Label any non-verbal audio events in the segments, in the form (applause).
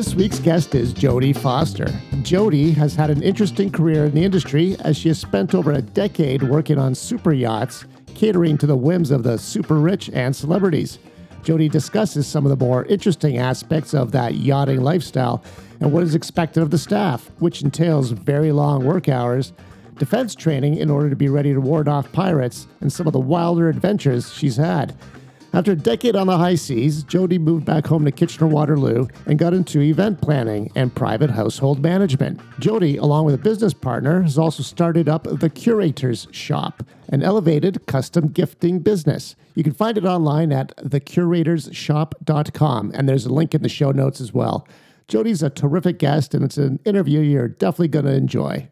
This week's guest is Jodie Foster. Jodie has had an interesting career in the industry as she has spent over a decade working on super yachts, catering to the whims of the super rich and celebrities. Jodie discusses some of the more interesting aspects of that yachting lifestyle and what is expected of the staff, which entails very long work hours, defense training in order to be ready to ward off pirates, and some of the wilder adventures she's had. After a decade on the high seas, Jodie moved back home to Kitchener Waterloo and got into event planning and private household management. Jodie, along with a business partner, has also started up the Curator's Shop, an elevated custom gifting business. You can find it online at thecuratorsshop.com, and there's a link in the show notes as well. Jodie's a terrific guest, and it's an interview you're definitely going to enjoy.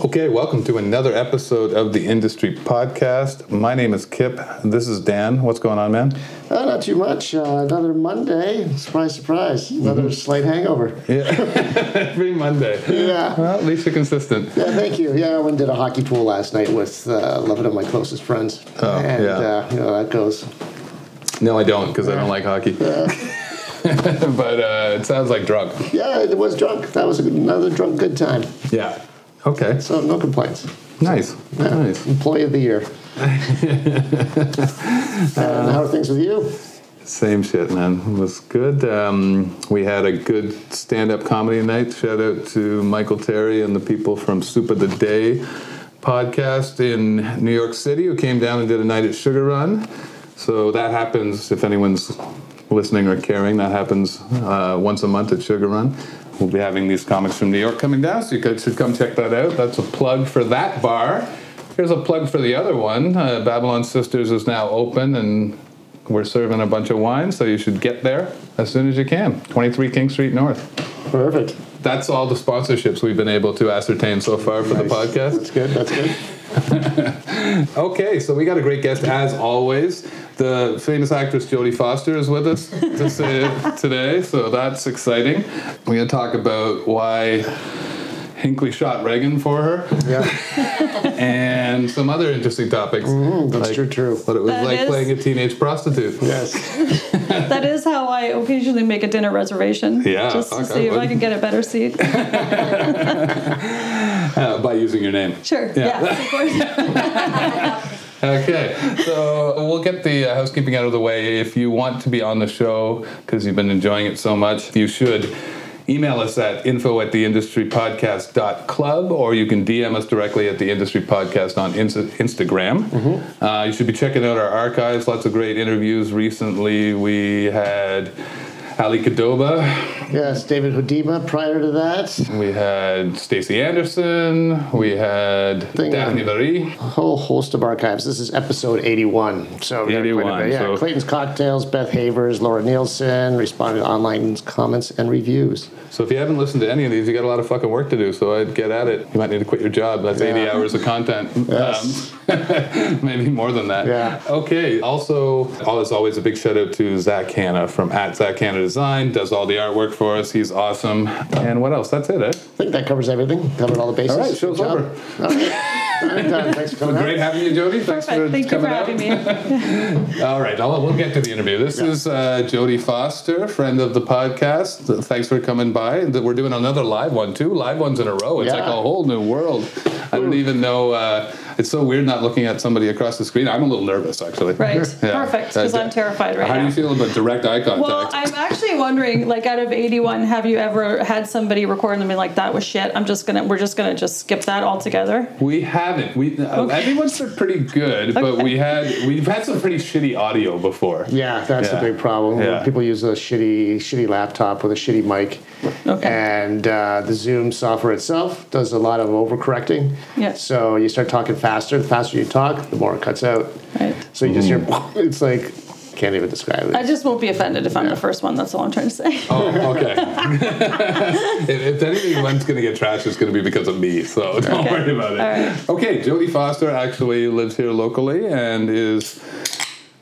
Okay, welcome to another episode of the Industry Podcast. My name is Kip. This is Dan. What's going on, man? Uh, not too much. Uh, another Monday. Surprise, surprise. Another mm-hmm. slight hangover. Yeah, (laughs) every Monday. Yeah. Well, at least you're consistent. Yeah, thank you. Yeah, I went and did a hockey pool last night with uh, 11 of my closest friends. Oh, and, yeah. Uh, you know, that goes. No, I don't because I don't like hockey. (laughs) but uh, it sounds like drunk. Yeah, it was drunk. That was another drunk good time. Yeah. Okay. So no complaints. Nice. Yeah. Nice. Employee of the year. (laughs) and how are things with you? Same shit, man. It was good. Um, we had a good stand-up comedy night. Shout out to Michael Terry and the people from Soup of the Day podcast in New York City who came down and did a night at Sugar Run. So that happens if anyone's listening or caring. That happens uh, once a month at Sugar Run. We'll be having these comics from New York coming down, so you guys should come check that out. That's a plug for that bar. Here's a plug for the other one. Uh, Babylon Sisters is now open, and we're serving a bunch of wine, so you should get there as soon as you can. 23 King Street North. Perfect. That's all the sponsorships we've been able to ascertain so far for nice. the podcast. That's good. That's good. (laughs) okay, so we got a great guest as always. The famous actress Jodie Foster is with us (laughs) today, so that's exciting. We're going to talk about why Hinckley shot Reagan for her. Yeah. (laughs) and some other interesting topics. Mm, that's like, true, true. What it was that like is, playing a teenage prostitute. Yes. (laughs) that is how I occasionally make a dinner reservation. Yeah. Just to see if I can get a better seat. uh, by using your name. Sure. Yeah, yeah of course. Okay, so we'll get the uh, housekeeping out of the way. If you want to be on the show because you've been enjoying it so much, you should email us at info at the industrypodcast.club or you can DM us directly at the industry podcast on Instagram. Mm-hmm. Uh, you should be checking out our archives. Lots of great interviews. Recently, we had Ali Kadoba. Yes, David Hodima prior to that. We had Stacy Anderson. We had Thing Daphne Barry. A whole host of archives. This is episode 81. So 81. Yeah, so Clayton's Cocktails, Beth Havers, Laura Nielsen responded to online comments and reviews. So if you haven't listened to any of these, you got a lot of fucking work to do. So I'd get at it. You might need to quit your job. That's yeah. 80 hours of content. Yes. Um, (laughs) maybe more than that. Yeah. Okay. Also, as always, a big shout out to Zach Hanna from at Zach Hanna Design. Does all the artwork for us. He's awesome. And what else? That's it, eh? I think that covers everything. Covered all the bases. All right. Show's over. Thanks for coming. (laughs) Great having you, Jodie. Thanks Perfect. for Thank coming you for having me. (laughs) All right, I'll, we'll get to the interview. This yeah. is uh, Jodie Foster, friend of the podcast. Thanks for coming by. We're doing another live one too. Live ones in a row. It's yeah. like a whole new world. I don't even know. Uh, it's so weird not looking at somebody across the screen. I'm a little nervous actually. Right. (laughs) Yeah. Perfect. Because I'm terrified right How now. How do you feel about direct eye contact? Well, I'm actually wondering, like, out of 81, have you ever had somebody record them and be like, "That was shit. I'm just gonna. We're just gonna just skip that altogether." We haven't. We uh, okay. everyone's pretty good, but we had we've had some pretty shitty audio before. Yeah, that's yeah. a big problem. Yeah. People use a shitty shitty laptop with a shitty mic. Okay. And uh, the Zoom software itself does a lot of overcorrecting. Yes. So you start talking faster. The faster you talk, the more it cuts out. Right. So you just hear, mm. (laughs) it's like, can't even describe it. I just won't be offended if I'm the first one. That's all I'm trying to say. (laughs) Oh, okay. (laughs) if, if anything, one's going to get trashed, it's going to be because of me. So don't okay. worry about it. All right. Okay, Jodie Foster actually lives here locally and is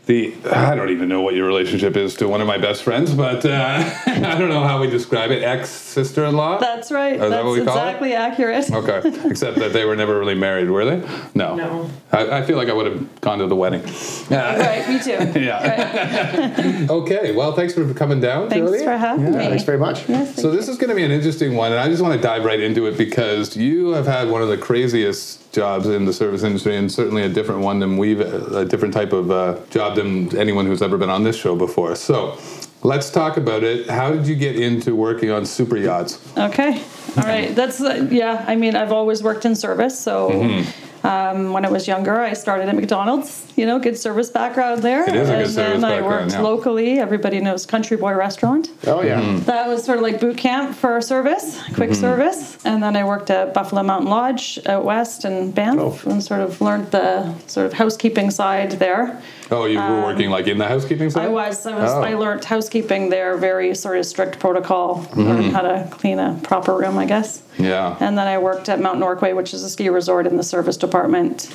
the I don't even know what your relationship is to one of my best friends, but uh, (laughs) I don't know how we describe it. Ex sister in law. That's right. Is that That's what we call it? exactly accurate. Okay, except that they were never really married, were they? No. No. I, I feel like I would have gone to the wedding. Yeah. (laughs) Right, me too. (laughs) Yeah. okay. Well, thanks for coming down, Thanks Jodie. for having me. Thanks very much. Yes, So this is going to be an interesting one, and I just want to dive right into it because you have had one of the craziest jobs in the service industry, and certainly a different one than we've a different type of uh, job than anyone who's ever been on this show before. So. Let's talk about it. How did you get into working on super yachts? Okay. All right. That's uh, yeah. I mean, I've always worked in service. So Mm-hmm. Um, when I was younger, I started at McDonald's. You know, good service background there. It is a good and service then I worked yeah. locally. Everybody knows Country Boy Restaurant. Oh yeah. Mm-hmm. That was sort of like boot camp for service, quick Mm-hmm. service. And then I worked at Buffalo Mountain Lodge out west and Banff Oh. and sort of learned the sort of housekeeping side there. Oh, you were working like in the housekeeping side. Um, I was. I was. Oh. I learned housekeeping there. Very sort of strict protocol. Learned how to clean a proper room, I guess. Yeah. And then I worked at Mount Norquay, which is a ski resort in the service department.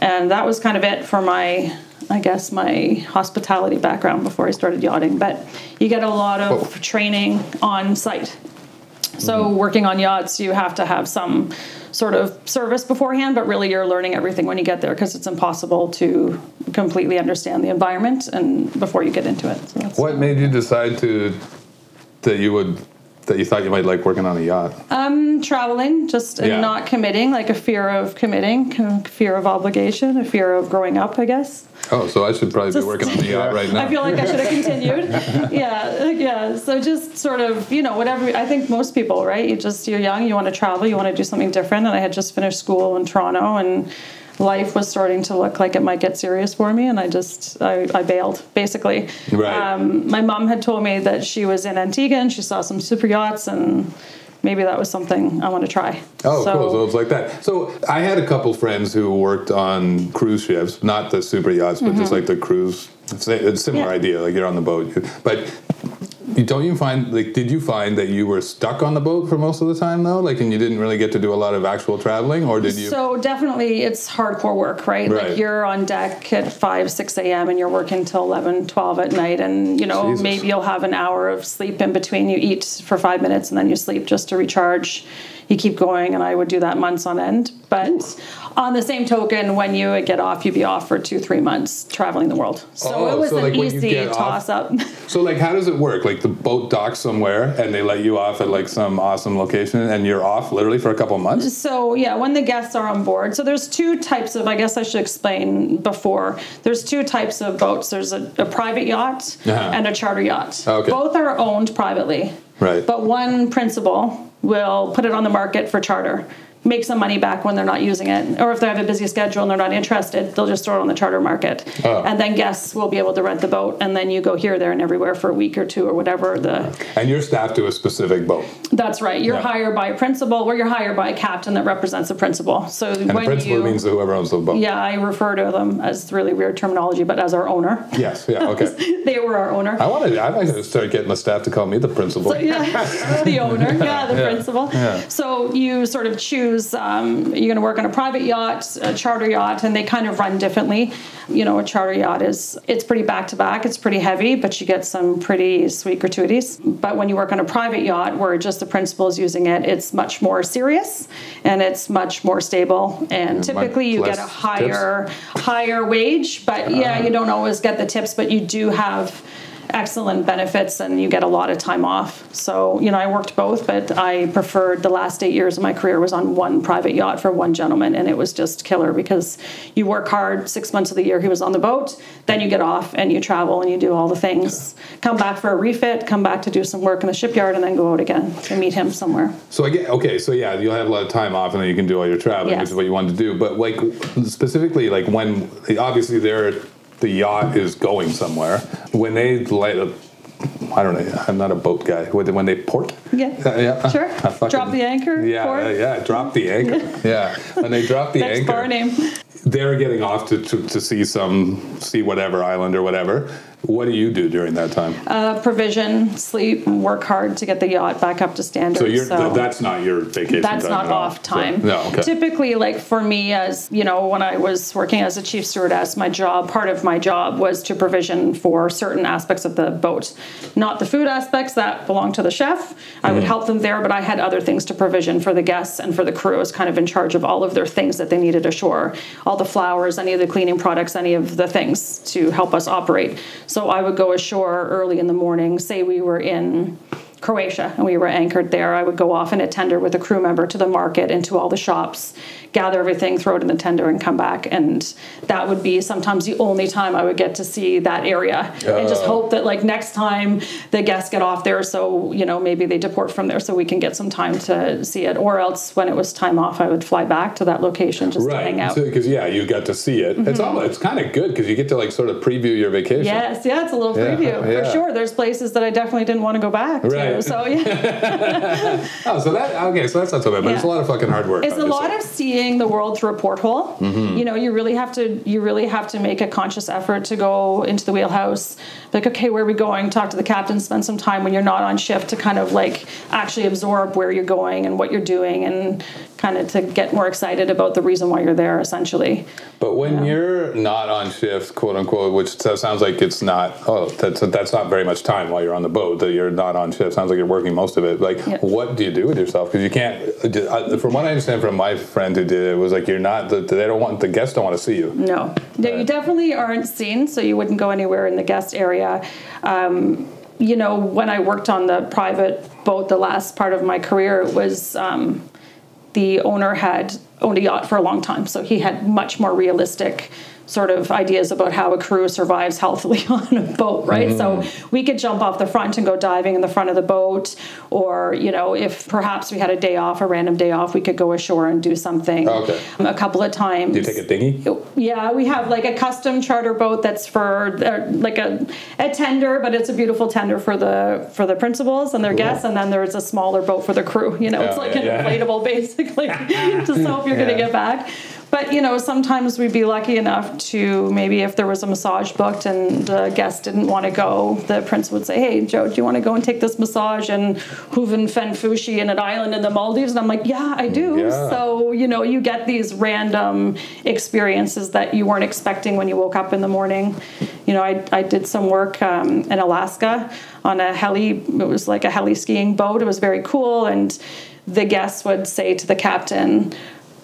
And that was kind of it for my, I guess, my hospitality background before I started yachting. But you get a lot of Whoa. training on site. So mm-hmm. working on yachts, you have to have some sort of service beforehand, but really you're learning everything when you get there because it's impossible to completely understand the environment and before you get into it. So What made you decide to that you would that you thought you might like working on a yacht? um, traveling, just Yeah. not committing, like a fear of committing, a fear of obligation, a fear of growing up, I guess. Oh, so I should probably be working on the yacht right (laughs) now. I feel like I should have continued. (laughs) yeah, yeah. So just sort of, you know, whatever. I think most people, right? You just you're young, you want to travel, you want to do something different. And I had just finished school in Toronto, and life was starting to look like it might get serious for me, and I just I, I bailed basically. Right. Um, my mom had told me that she was in Antigua and she saw some super yachts and. Maybe that was something I want to try. Oh, cool. So it's like that. So I had a couple friends who worked on cruise ships, not the super yachts, but just like the cruise. It's a, similar Mm-hmm. Yeah. idea. Like you're on the boat, but don't you find like did you find that you were stuck on the boat for most of the time though? Like and you didn't really get to do a lot of actual traveling, or did you? So definitely it's hardcore work, right? Right. Like you're on deck at 5, 6 a.m. and you're working till 11, 12 at night. And, you know, Jesus. maybe you'll have an hour of sleep in between. You eat for five minutes and then you sleep just to recharge. You keep going. And I would do that months on end. But on the same token, when you would get off, you'd be off for two, three months traveling the world. So Oh, it was so, an like, when you easy get off- toss up. (laughs) So like, how does it work? Like the boat docks somewhere, and they let you off at like some awesome location, and you're off literally for a couple months. So yeah, when the guests are on board, so there's two types of. I guess I should explain before. There's two types of boats. There's a, a private yacht Uh-huh. and a charter yacht. Okay. Both are owned privately. Right. But one principal will put it on the market for charter. Make some money back when they're not using it, or if they have a busy schedule and they're not interested, they'll just throw it on the charter market, Oh. and then guests will be able to rent the boat, and then you go here, there, and everywhere for a week or two or whatever the ah. And you're staffed to a specific boat. that's right. You're Yeah. hired by a principal, or you're hired by a captain that represents a principal. So And when the principal you, means whoever owns the boat. yeah, I refer to them as really weird terminology, but as our owner, Yes. Yeah. (laughs) Okay. they were our owner. I wanted. I might start getting the staff to call me the principal. yeah, (laughs) the owner, (laughs) yeah, the Yeah, principal. yeah. So you sort of choose. Um, you're going to work on a private yacht, a charter yacht, and they kind of run differently. You know, a charter yacht is it's pretty back to back. It's pretty heavy, but you get some pretty sweet gratuities. But when you work on a private yacht, where just the principal is using it, it's much more serious and it's much more stable. And typically, you get a higher higher wage. But yeah, you don't always get the tips, but you do have excellent benefits and you get a lot of time off. So, you know, I worked both, but I preferred the last eight years of my career was on one private yacht for one gentleman. And it was just killer because you work hard six months of the year he was on the boat, then you get off and you travel and you do all the things. Come back for a refit, come back to do some work in the shipyard, and then go out again to meet him somewhere. So I get okay. So yeah, you'll have a lot of time off, and then you can do all your traveling, Yes. which is what you want to do. But like specifically, like when obviously they're the yacht is going somewhere. When they light up, I don't know. I'm not a boat guy. When they- port, Yeah. Uh, yeah, Sure. Fucking- Drop the anchor, Yeah, port. uh, yeah. Drop the anchor. yeah, (laughs) when they drop the (laughs) Next anchor, bar name. they're getting off to, to, to see some see whatever island or whatever What do you do during that time? Uh, provision, sleep, work hard to get the yacht back up to standard. so you're th- that's not your vacation. That's time not off time. So- no. Okay. Typically, like for me, as you know, when I was working as a chief stewardess, my job, part of my job was to provision for certain aspects of the boat. Not the food aspects that belong to the chef. I Mm-hmm. would help them there, but I had other things to provision for the guests and for the crew. I was kind of in charge of all of their things that they needed ashore, all the flowers, any of the cleaning products, any of the things to help us operate. So I would go ashore early in the morning. Say we were in Croatia and we were anchored there. I would go off in a tender with a crew member to the market and to all the shops, gather everything, throw it in the tender, and come back. And that would be sometimes the only time I would get to see that area. And just Oh. hope that like next time the guests get off there, so you know maybe they deport from there, so we can get some time to see it. Or else when it was time off, I would fly back to that location just to hang Right, out. Mm-hmm. because yeah, you got to see it. It's all it's kind of good because you get to like sort of preview your vacation. Yes, yeah, it's a little Yeah, preview yeah. for sure. There's places that I definitely didn't want to go back Right. to. So yeah. (laughs) Oh, so that okay, so that's not so bad, but it's a lot of fucking hard work. It's a lot of seeing the world through a porthole. Mm-hmm. You know, you really have to you really have to make a conscious effort to go into the wheelhouse. Like, okay, where are we going? Talk to the captain. Spend some time when you're not on shift to kind of like actually absorb where you're going and what you're doing, and kind of to get more excited about the reason why you're there. Essentially, But when Yeah. you're not on shift, quote unquote, which sounds like it's not, oh, that's that's not very much time while you're on the boat. That you're not on shift sounds like you're working most of it. Like, Yeah. what do you do with yourself? Because you can't. From what I understand from my friend who did it, was like you're not. They don't want the guests don't want to see you. no, no, you definitely aren't seen, so you wouldn't go anywhere in the guest area. Um, you know, when I worked on the private boat, the last part of my career, it was. Um, the owner had owned a yacht for a long time, so he had much more realistic sort of ideas about how a crew survives healthily (laughs) on a boat, right? So we could jump off the front and go diving in the front of the boat, or you know, if perhaps we had a day off, a random day off, we could go ashore and do something. Okay. A couple of times. Do you take a dinghy? Yeah, we have like a custom charter boat that's for uh, like a, a tender, but it's a beautiful tender for the for the principals and their guests, and then there's a smaller boat for the crew. You know, it's Oh, like yeah, an yeah. inflatable (laughs) basically, just (laughs) if you're Yeah. gonna get back. But you know, sometimes we'd be lucky enough to maybe if there was a massage booked and the guest didn't want to go, the prince would say, "Hey, Joe, do you want to go and take this massage in Huvafen Fushi in an island in the Maldives?" And I'm like, "Yeah, I do." Yeah. So you know, you get these random experiences that you weren't expecting when you woke up in the morning. You know, I, I did some work um, in Alaska on a heli. It was like a heli skiing boat. It was very cool, and the guests would say to the captain.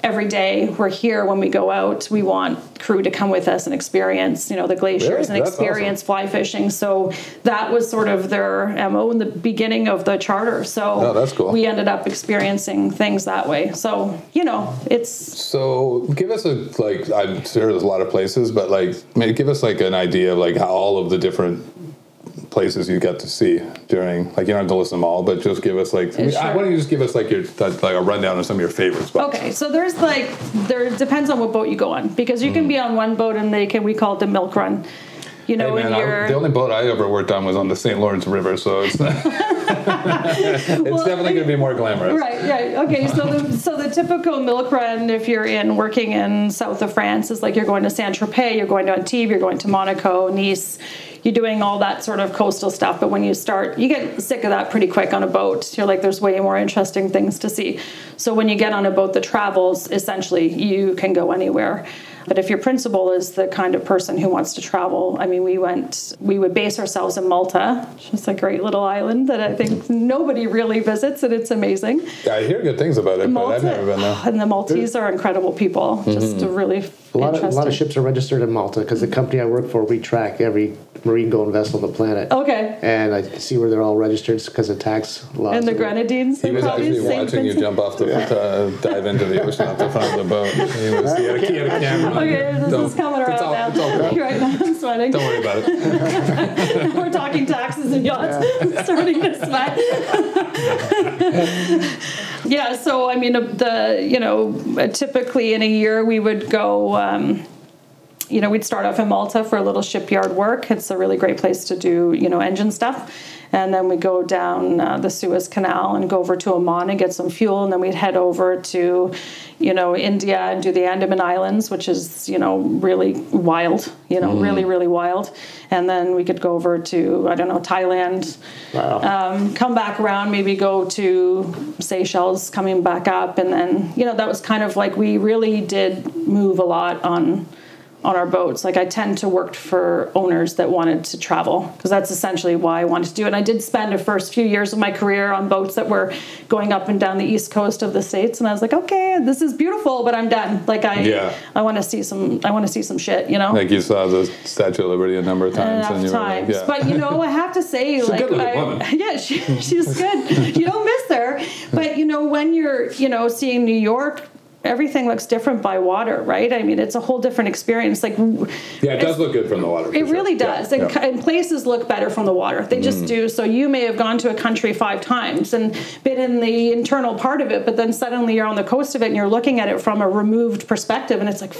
Every day we're here when we go out, we want crew to come with us and experience, you know, the glaciers Really? and That's experience fly fishing. So that was sort of their MO in the beginning of the charter. So Oh, that's cool. we ended up experiencing things that way. So, you know, it's So give us a like. I'm sure there's a lot of places, but like, give us like an idea of like how all of the different places you got to see during. Like, you don't have to list them all, but just give us like. Sure. Why don't you just give us like your like a rundown of some of your favorite spots? okay. So there's like there depends on what boat you go on because you can be on one boat and they can we call it the milk run. You know, Mm. Hey man, and I, the only boat I ever worked on was on the St. Lawrence River, so it's (laughs) (laughs) it's definitely going to be more glamorous. Right, right. Okay, so the so the typical milk run, if you're in working in south of France, is like you're going to Saint Tropez, you're going to Antibes, you're going to Monaco, Nice. You're doing all that sort of coastal stuff, but when you start, you get sick of that pretty quick on a boat. You're like, there's way more interesting things to see. So when you get on a boat that travels, essentially, you can go anywhere. But if your principal is the kind of person who wants to travel, I mean, we went, we would base ourselves in Malta, which is a great little island that I think nobody really visits, and it's amazing. I hear good things about it, but I've never been there. and the Maltese are incredible people. Just a really A lot, of, a interesting. lot of ships are registered in Malta because the company I work for, we track every marine going vessel on the planet. Okay. And I see where they're all registered because of tax laws. And the Grenadines. He was actually same watching you jump off the uh, dive into the ocean off the front of the boat. He, was, he, had, a, he had a camera. Okay, this Don't- is coming around all, now. (laughs) Right now, I'm sweating. Don't worry about it. (laughs) We're talking taxes and yachts. I'm (laughs) starting to sweat. yeah, so I mean, the you know, typically in a year we would go. Um, you know, we'd start off in Malta for a little shipyard work. It's a really great place to do, you know, engine stuff. And then we'd go down uh, the Suez Canal and go over to Oman and get some fuel. And then we'd head over to, you know, India and do the Andaman Islands, which is, you know, really wild, you know, really, really wild. And then we could go over to, I don't know, Thailand, wow. um, come back around, maybe go to Seychelles, coming back up. And then, you know, that was kind of like we really did move a lot on on our boats. Like I tend to work for owners that wanted to travel because that's essentially why I wanted to do it. And I did spend the first few years of my career on boats that were going up and down the east coast of the states and I was like, "Okay, this is beautiful, but I'm done. Like I Yeah. I want to see some I want to see some shit, you know?" Like you saw the Statue of Liberty a number of uh, times, enough and you were times. like, yeah. But you know, I have to say, like, good-looking I, (laughs) yeah, she, she's good. you don't miss her. But you know, when you're, you know, seeing New York, everything looks different by water, right? I mean, it's a whole different experience. Like, yeah, it does look good from the water. it sure. really Yeah, does. And, yeah. Mm. and places look better from the water. They just do. So you may have gone to a country five times and been in the internal part of it, but then suddenly you're on the coast of it and you're looking at it from a removed perspective, and it's like,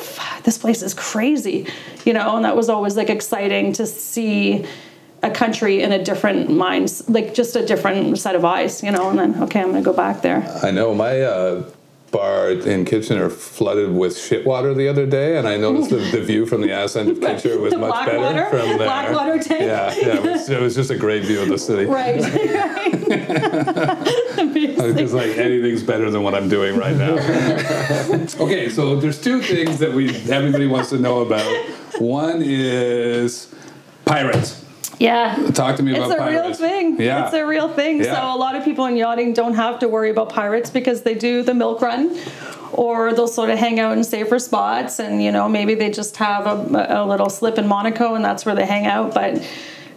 this place is crazy, you know. And that was always like exciting to see a country in a different minds, like just a different set of eyes, you know. And then okay, I'm gonna go back there. I know my uh, bar in Kitchener flooded with shit water the other day, and I noticed the, the (laughs) view from the ass end of Kitchener was The much better Blackwater? from there. Blackwater tank? Yeah, yeah, it was, it was just a great view of the city. Right. (laughs) It's (laughs) like anything's better than what I'm doing right now. okay, so there's two things that we everybody wants to know about. One is pirates. Yeah. Talk to me about It's about a real thing. Yeah. It's a real thing. Yeah. So a lot of people in yachting don't have to worry about pirates because they do the milk run or they'll sort of hang out in safer spots and you know maybe they just have a, a little slip in Monaco and that's where they hang out but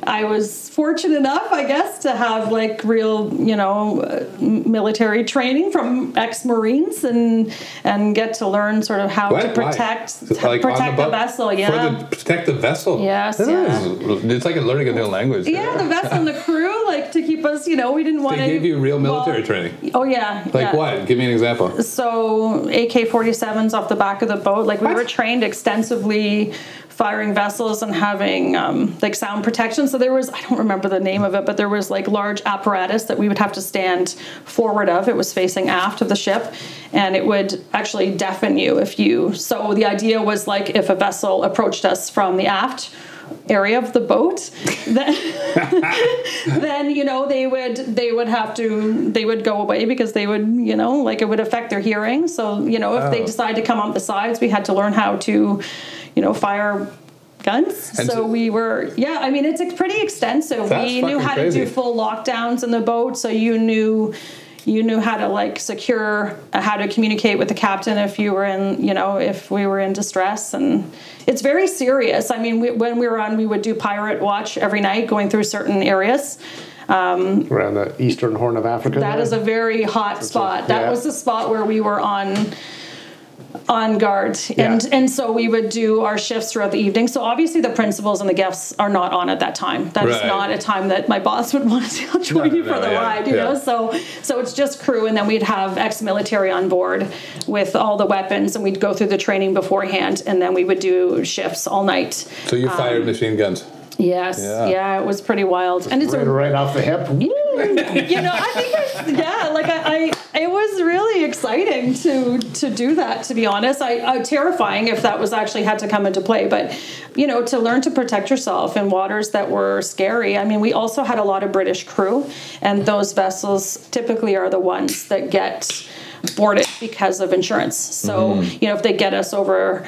I was fortunate enough, I guess, to have like real, you know, military training from ex-marines and and get to learn sort of how What? to protect Like protect the, boat? vessel. Yeah. For the, protect the vessel. Yes, That yeah. is- it's like learning a new language. Yeah, the vessel and the crew, like to keep us, you know, we didn't want They to. gave you real military training. Oh yeah. Like yeah. what? Give me an example. So AK 47s off the back of the boat. Like we What? were trained extensively firing vessels and having um, like sound protection. So there was I don't remember the name of it, but there was like large apparatus that we would have to stand forward of. It was facing aft of the ship, and it would actually deafen you if you. So the idea was like if a vessel approached us from the aft area of the boat (laughs) then (laughs) then you know they would they would have to they would go away because they would you know like it would affect their hearing so you know if they Oh. decide to come up the sides we had to learn how to you know fire guns. And so we were yeah i mean it's pretty extensive. We knew how to do full lockdowns in the boat so you knew you knew how to like secure uh, how to communicate with the captain if you were in you know if we were in distress. And it's very serious. I mean we, when we were on we would do pirate watch every night going through certain areas around the eastern horn of Africa. that is a very hot spot. that yeah. was the spot where we were on on guard and Yeah. and so we would do our shifts throughout the evening so obviously the principals and the guests are not on at that time That is Right. not a time that my boss would (laughs) want to say i'll join No, you for no, the yeah, ride you yeah. know so so it's just crew and then we'd have ex-military on board with all the weapons and we'd go through the training beforehand and then we would do shifts all night So you fired um, machine guns. yes Yeah. yeah, it was pretty wild and it's right, a right off the hip. (laughs) you know, I think it's, yeah, like I, I, it was really exciting to to do that. To be honest, I, uh, terrifying if that was actually had to come into play. But you know, to learn to protect yourself in waters that were scary. I mean, we also had a lot of British crew, and those vessels typically are the ones that get boarded because of insurance. So you know, if they get us over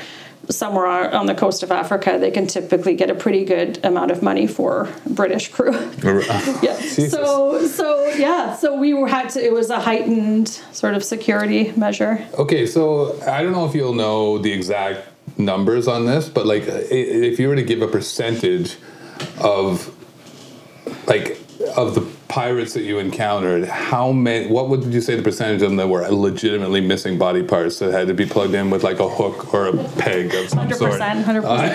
somewhere on the coast of Africa, they can typically get a pretty good amount of money for British crew. (laughs) yeah. So so yeah. So we were had to. It was a heightened sort of security measure. Okay, so I don't know if you'll know the exact numbers on this, but like if you were to give a percentage of like of the pirates that you encountered, how many? What would you say the percentage of them that were legitimately missing body parts that had to be plugged in with like a hook or a peg of some Hundred sort? percent, hundred percent,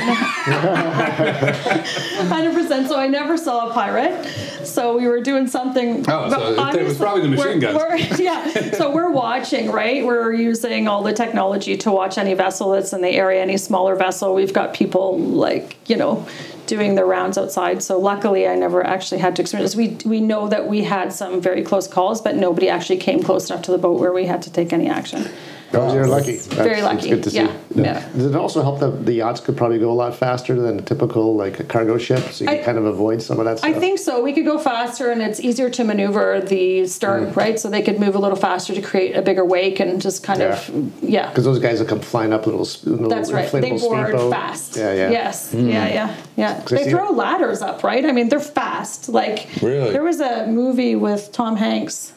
uh, (laughs) hundred percent. So I never saw a pirate. So we were doing something. Oh, so it- it was probably the machine we're- guns. we're- (laughs) yeah. So we're watching, right? We're using all the technology to watch any vessel that's in the area, any smaller vessel. We've got people like you know doing their rounds outside. So luckily, I never actually had to experience. We we know that we had some very close calls, but nobody actually came close enough to the boat where we had to take any action. Oh, you're lucky. That's, Very that's lucky. good to see. Yeah, yeah. Does it also help that the yachts could probably go a lot faster than a typical like a cargo ship, so you can kind of avoid some of that stuff? I think so. We could go faster, and it's easier to maneuver the stern, Mm. right? So they could move a little faster to create a bigger wake and just kind of, yeah. because those guys will come flying up little, little That's right. They inflatable board speedboat. fast. Yeah, yeah. Yes. Yeah, yeah, yeah. They see- throw ladders up, right? I mean, they're fast. Like, Really? there was a movie with Tom Hanks.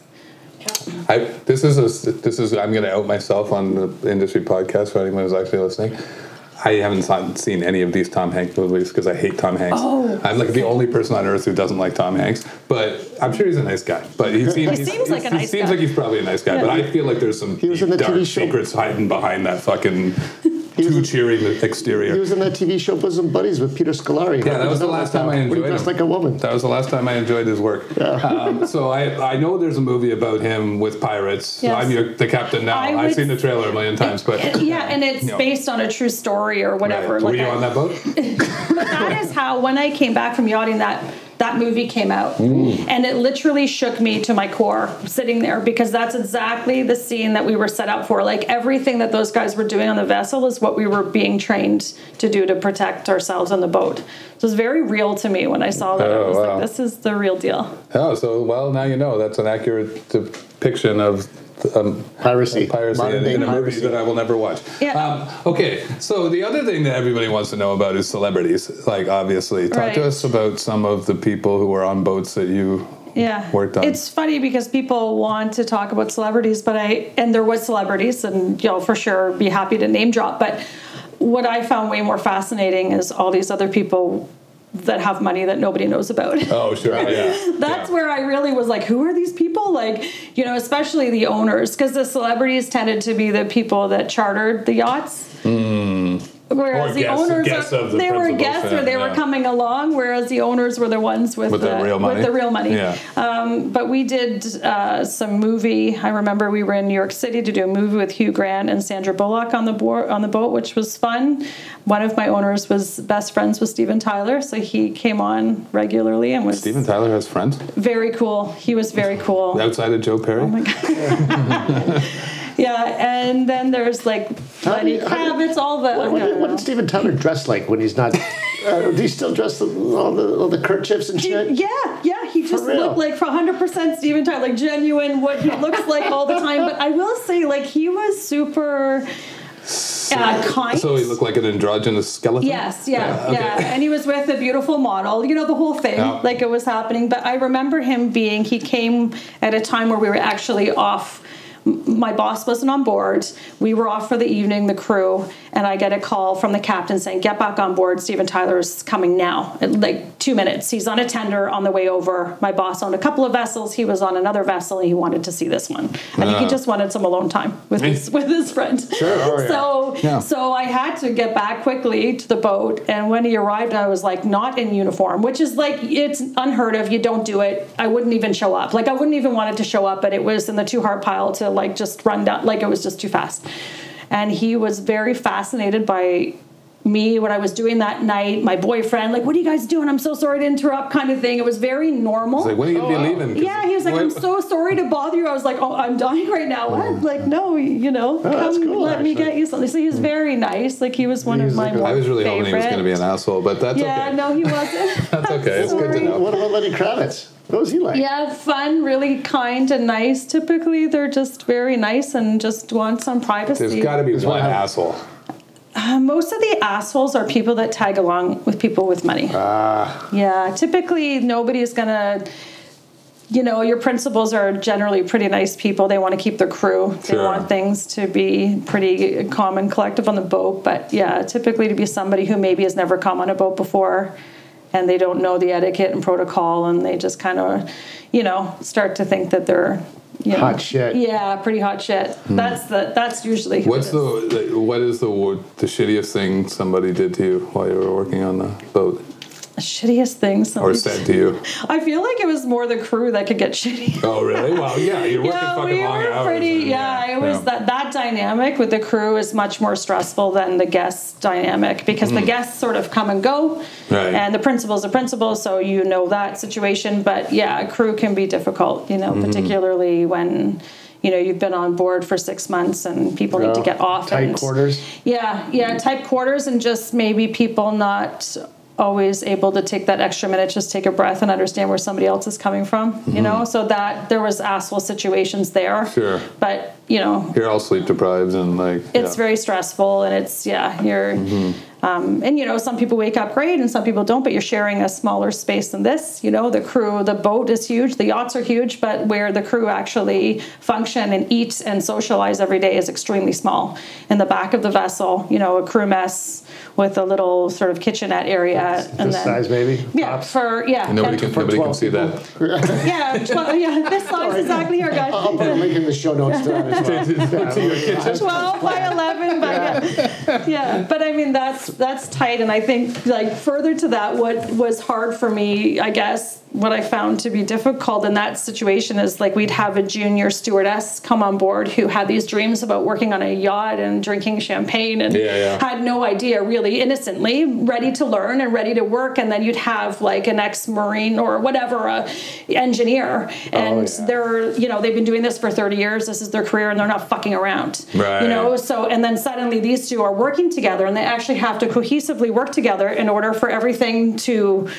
I, this is a, this is I'm going to out myself on the industry podcast for anyone who's actually listening. I haven't seen any of these Tom Hanks movies because I hate Tom Hanks. Oh. I'm like the only person on earth who doesn't like Tom Hanks, but I'm sure he's a nice guy. But he seems, He seems like a he nice seems guy. like he's probably a nice guy. But I feel like there's some He was deep, in the dark TV show. secrets hiding behind that fucking too cheering exterior. He was in that TV show Bosom Buddies with Peter Scolari. Yeah, that was the last time I When enjoyed he dressed him. like a woman. That was the last time I enjoyed his work. Um, so I, I know there's a movie about him with pirates. Yes. I'm your, the captain now. I I've would- seen the trailer a million times, but (laughs) Yeah, and it's No. based on a true story or whatever. Right. Were Like you I- on that boat? (laughs) But that is how when I came back from yachting that that movie came out. Mm. and it literally shook me to my core sitting there because that's exactly the scene that we were set up for. Like everything that those guys were doing on the vessel is what we were being trained to do to protect ourselves on the boat. So it was very real to me when i saw that. I Oh, was wow. like this is the real deal. Oh, so well now you know. That's an accurate depiction of um, Piracy. piracy Modern in, day in a movie that I will never watch. Yeah. Um, okay, so the other thing that everybody wants to know about is celebrities. Like, obviously, talk Right. to us about some of the people who were on boats that you yeah worked on. it's funny because people want to talk about celebrities but i and there was celebrities and you'll for sure be happy to name drop but what i found way more fascinating is all these other people that have money that nobody knows about Oh, sure. Oh, (laughs) yeah. that's Yeah. where I really was like, who are these people? Like, you know, especially the owners, because the celebrities tended to be the people that chartered the yachts. Mm. Whereas the guests- owners, guests are, of the they were principals, guests or yeah, they were coming along, whereas the owners were the ones with, With the real money. With the real money. Yeah. Um, but we did uh, some movie. I remember we were in New York City to do a movie with Hugh Grant and Sandra Bullock on the board on the boat, which was fun. One of my owners was best friends with Steven Tyler, so he came on regularly and was Steven Tyler has friends very cool. He was very cool. outside of Joe Perry. Oh my god. (laughs) yeah, and then there's like How do Lenny you- how do you- Kravitz, all the. What, what, what did Steven Tyler dress like when he's not? Uh, do he still dress with all the all the kerchiefs and shit? Yeah, yeah, he just real? looked like for 100% Steven Tyler, like genuine what he looks (laughs) like all the time. But I will say, like, he was super uh, kind. So he looked like an androgynous skeleton. Yes, yeah, okay. yeah. And he was with a beautiful model, you know, the whole thing, Yeah. like it was happening. But I remember him being, he came at a time where we were actually off. My boss wasn't on board. We were off for the evening, the crew, and I get a call from the captain saying, Get back on board. Steven Tyler is coming now. In like two minutes. He's on a tender on the way over. My boss owned a couple of vessels. He was on another vessel and he wanted to see this one. I think he Ah. just wanted some alone time with his, with his friend. Sure, oh, yeah. So, Yeah. so I had to get back quickly to the boat, and when he arrived, I was like not in uniform, which is like it's unheard of. You don't do it. I wouldn't even show up. Like I wouldn't even want it to show up, but it was in the too hard pile to like just run down. Like it was just too fast. And he was very fascinated by me what I was doing that night. My boyfriend, like, what are you guys doing? I'm so sorry to interrupt, kind of thing. It was very normal. It's like, when are you oh, gonna be leaving? 'Cause- Yeah, he was like, I'm so sorry to bother you. I was like, oh, I'm dying right now. What? Oh. Like, no, you know, Oh, come cool, let me get you something. So he was very nice. Like he was one He of my like a- I was really hoping he was going to be an asshole, but that's Yeah, okay. no, he wasn't. (laughs) That's okay. It's good to know. What about Lenny Kravitz? What was he like? Yeah, fun, really kind and nice. Typically, they're just very nice and just want some privacy. There's got to be There's one one- asshole. Uh, most of the assholes are people that tag along with people with money. Ah, Yeah, typically nobody's gonna. You know, your principals are generally pretty nice people. They want to keep their crew. They Sure. want things to be pretty calm and collective on the boat. But yeah, typically to be somebody who maybe has never come on a boat before, and they don't know the etiquette and protocol, and they just kind of, you know, start to think that they're you know, Hot shit. Yeah, pretty hot shit. Hmm. That's the that's usually who What's the what is the the shittiest thing somebody did to you while you were working on the boat shittiest thing or somebody said to you? I feel like it was more the crew that could get shitty. Oh, really? Well, yeah, you're working yeah, fucking we long were hours. pretty. and- Yeah, it was yeah. that that dynamic with the crew is much more stressful than the guest dynamic because the guests sort of come and go, Mm. Right. and the principal's a principal, so you know that situation. But yeah, a crew can be difficult, you know, Mm-hmm. particularly when. You know, you've been on board for six months and people need to get off. Tight and, quarters. Yeah, yeah, tight quarters and just maybe people not always able to take that extra minute, just take a breath and understand where somebody else is coming from. You know, so that there was asshole situations there. Mm-hmm. Sure. But you know, You're all sleep deprived and like it's yeah. Mm-hmm. very stressful and it's yeah, you're. Um, and you know, some people wake up great and some people don't, but you're sharing a smaller space than this. You know, the crew, the boat is huge, the yachts are huge, but where the crew actually function and eat and socialize every day is extremely small. In the back of the vessel, you know, a crew mess with a little sort of kitchenette area, and This then size, maybe. yeah, Tops. for yeah, And nobody and- can For nobody can see people. that. (laughs) yeah, 12, yeah, this size exactly here, guys. I'll put a link in the show notes to that as well. (laughs) to your kitchen. 12 by 11 by yeah. yeah but i mean that's that's tight and i think like further to that what was hard for me i guess what i found to be difficult in that situation is like we'd have a junior stewardess come on board who had these dreams about working on a yacht and drinking champagne and Yeah, yeah. had no idea really innocently ready to learn and ready to work and then you'd have like an ex-marine or whatever a engineer oh, and yeah. they're you know they've been doing this for 30 years this is their career and they're not fucking around Right. you know so and then suddenly these two are working together and they actually have to cohesively work together in order for everything to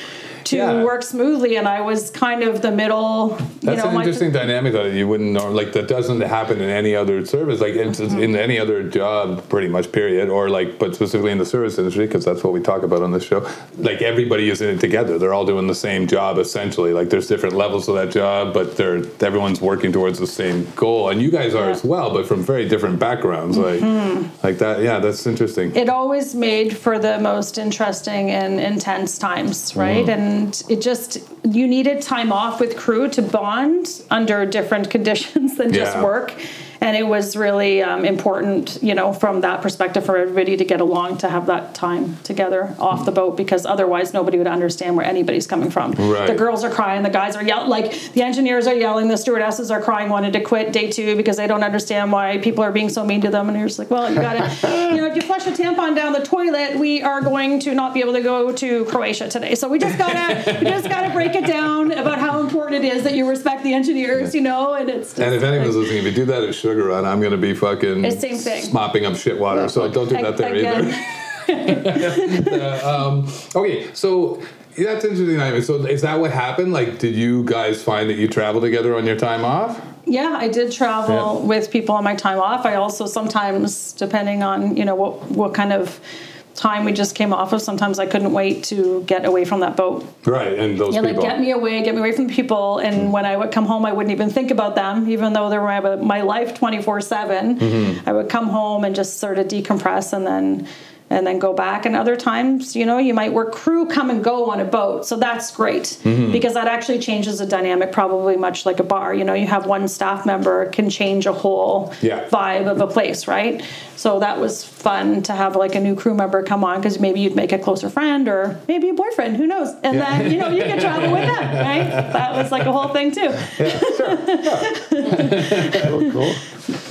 to Yeah. work smoothly and i was kind of the middle you That's know an interesting dynamic that you wouldn't know. Like that doesn't happen in any other service. Like Mm-hmm. in any other job, pretty much. Period. Or like, but specifically in the service industry, because that's what we talk about on this show. Like everybody is in it together. They're all doing the same job essentially. Like there's different levels of that job, but they're everyone's working towards the same goal. And you guys are Yeah. as well, but from very different backgrounds. Like like that. Yeah, that's interesting. Mm-hmm. it always made for the most interesting and intense times, right? And it just you needed time off with crew to bond under different conditions than just work. And it was really um, important, you know, from that perspective for everybody to get along to have that time together off the boat because otherwise nobody would understand where anybody's coming from. Right. The girls are crying, the guys are yelling, like the engineers are yelling, the stewardesses are crying, wanted to quit day two because they don't understand why people are being so mean to them. And you're just like, well, you gotta, (laughs) you know, if you flush a tampon down the toilet, we are going to not be able to go to Croatia today. So we just gotta, we just gotta break it down about how important it is that you respect the engineers, you know, and it's. And if anyone's like- listening, if you do that at Sugar Run, I'm going to be fucking It's same thing. mopping up shit water. So don't do that there Again. either. (laughs) (laughs) um, okay, so that's interesting. I mean, so is that what happened? Like, did you guys find that you travel together on your time off? Yeah, I did travel Yeah. with people on my time off. I also sometimes, depending on you know what what kind of time we just came off of, sometimes I couldn't wait to get away from that boat. Right, and those Yeah, like get me away, get me away from the people. And when I would come home, I wouldn't even think about them, even though they were my, my life twenty four seven. Mm-hmm. I would come home and just sort of decompress, and then and then go back. And other times, you know, you might work crew come and go on a boat, so that's great Mm-hmm. because that actually changes the dynamic, probably much like a bar. You know, you have one staff member can change a whole Yeah. vibe of a place, right? So that was fun to have like a new crew member come on because maybe you'd make a closer friend or maybe a boyfriend, who knows? And then you know you could travel with them, (laughs) right? That was like a whole thing too. Oh, (laughs) cool.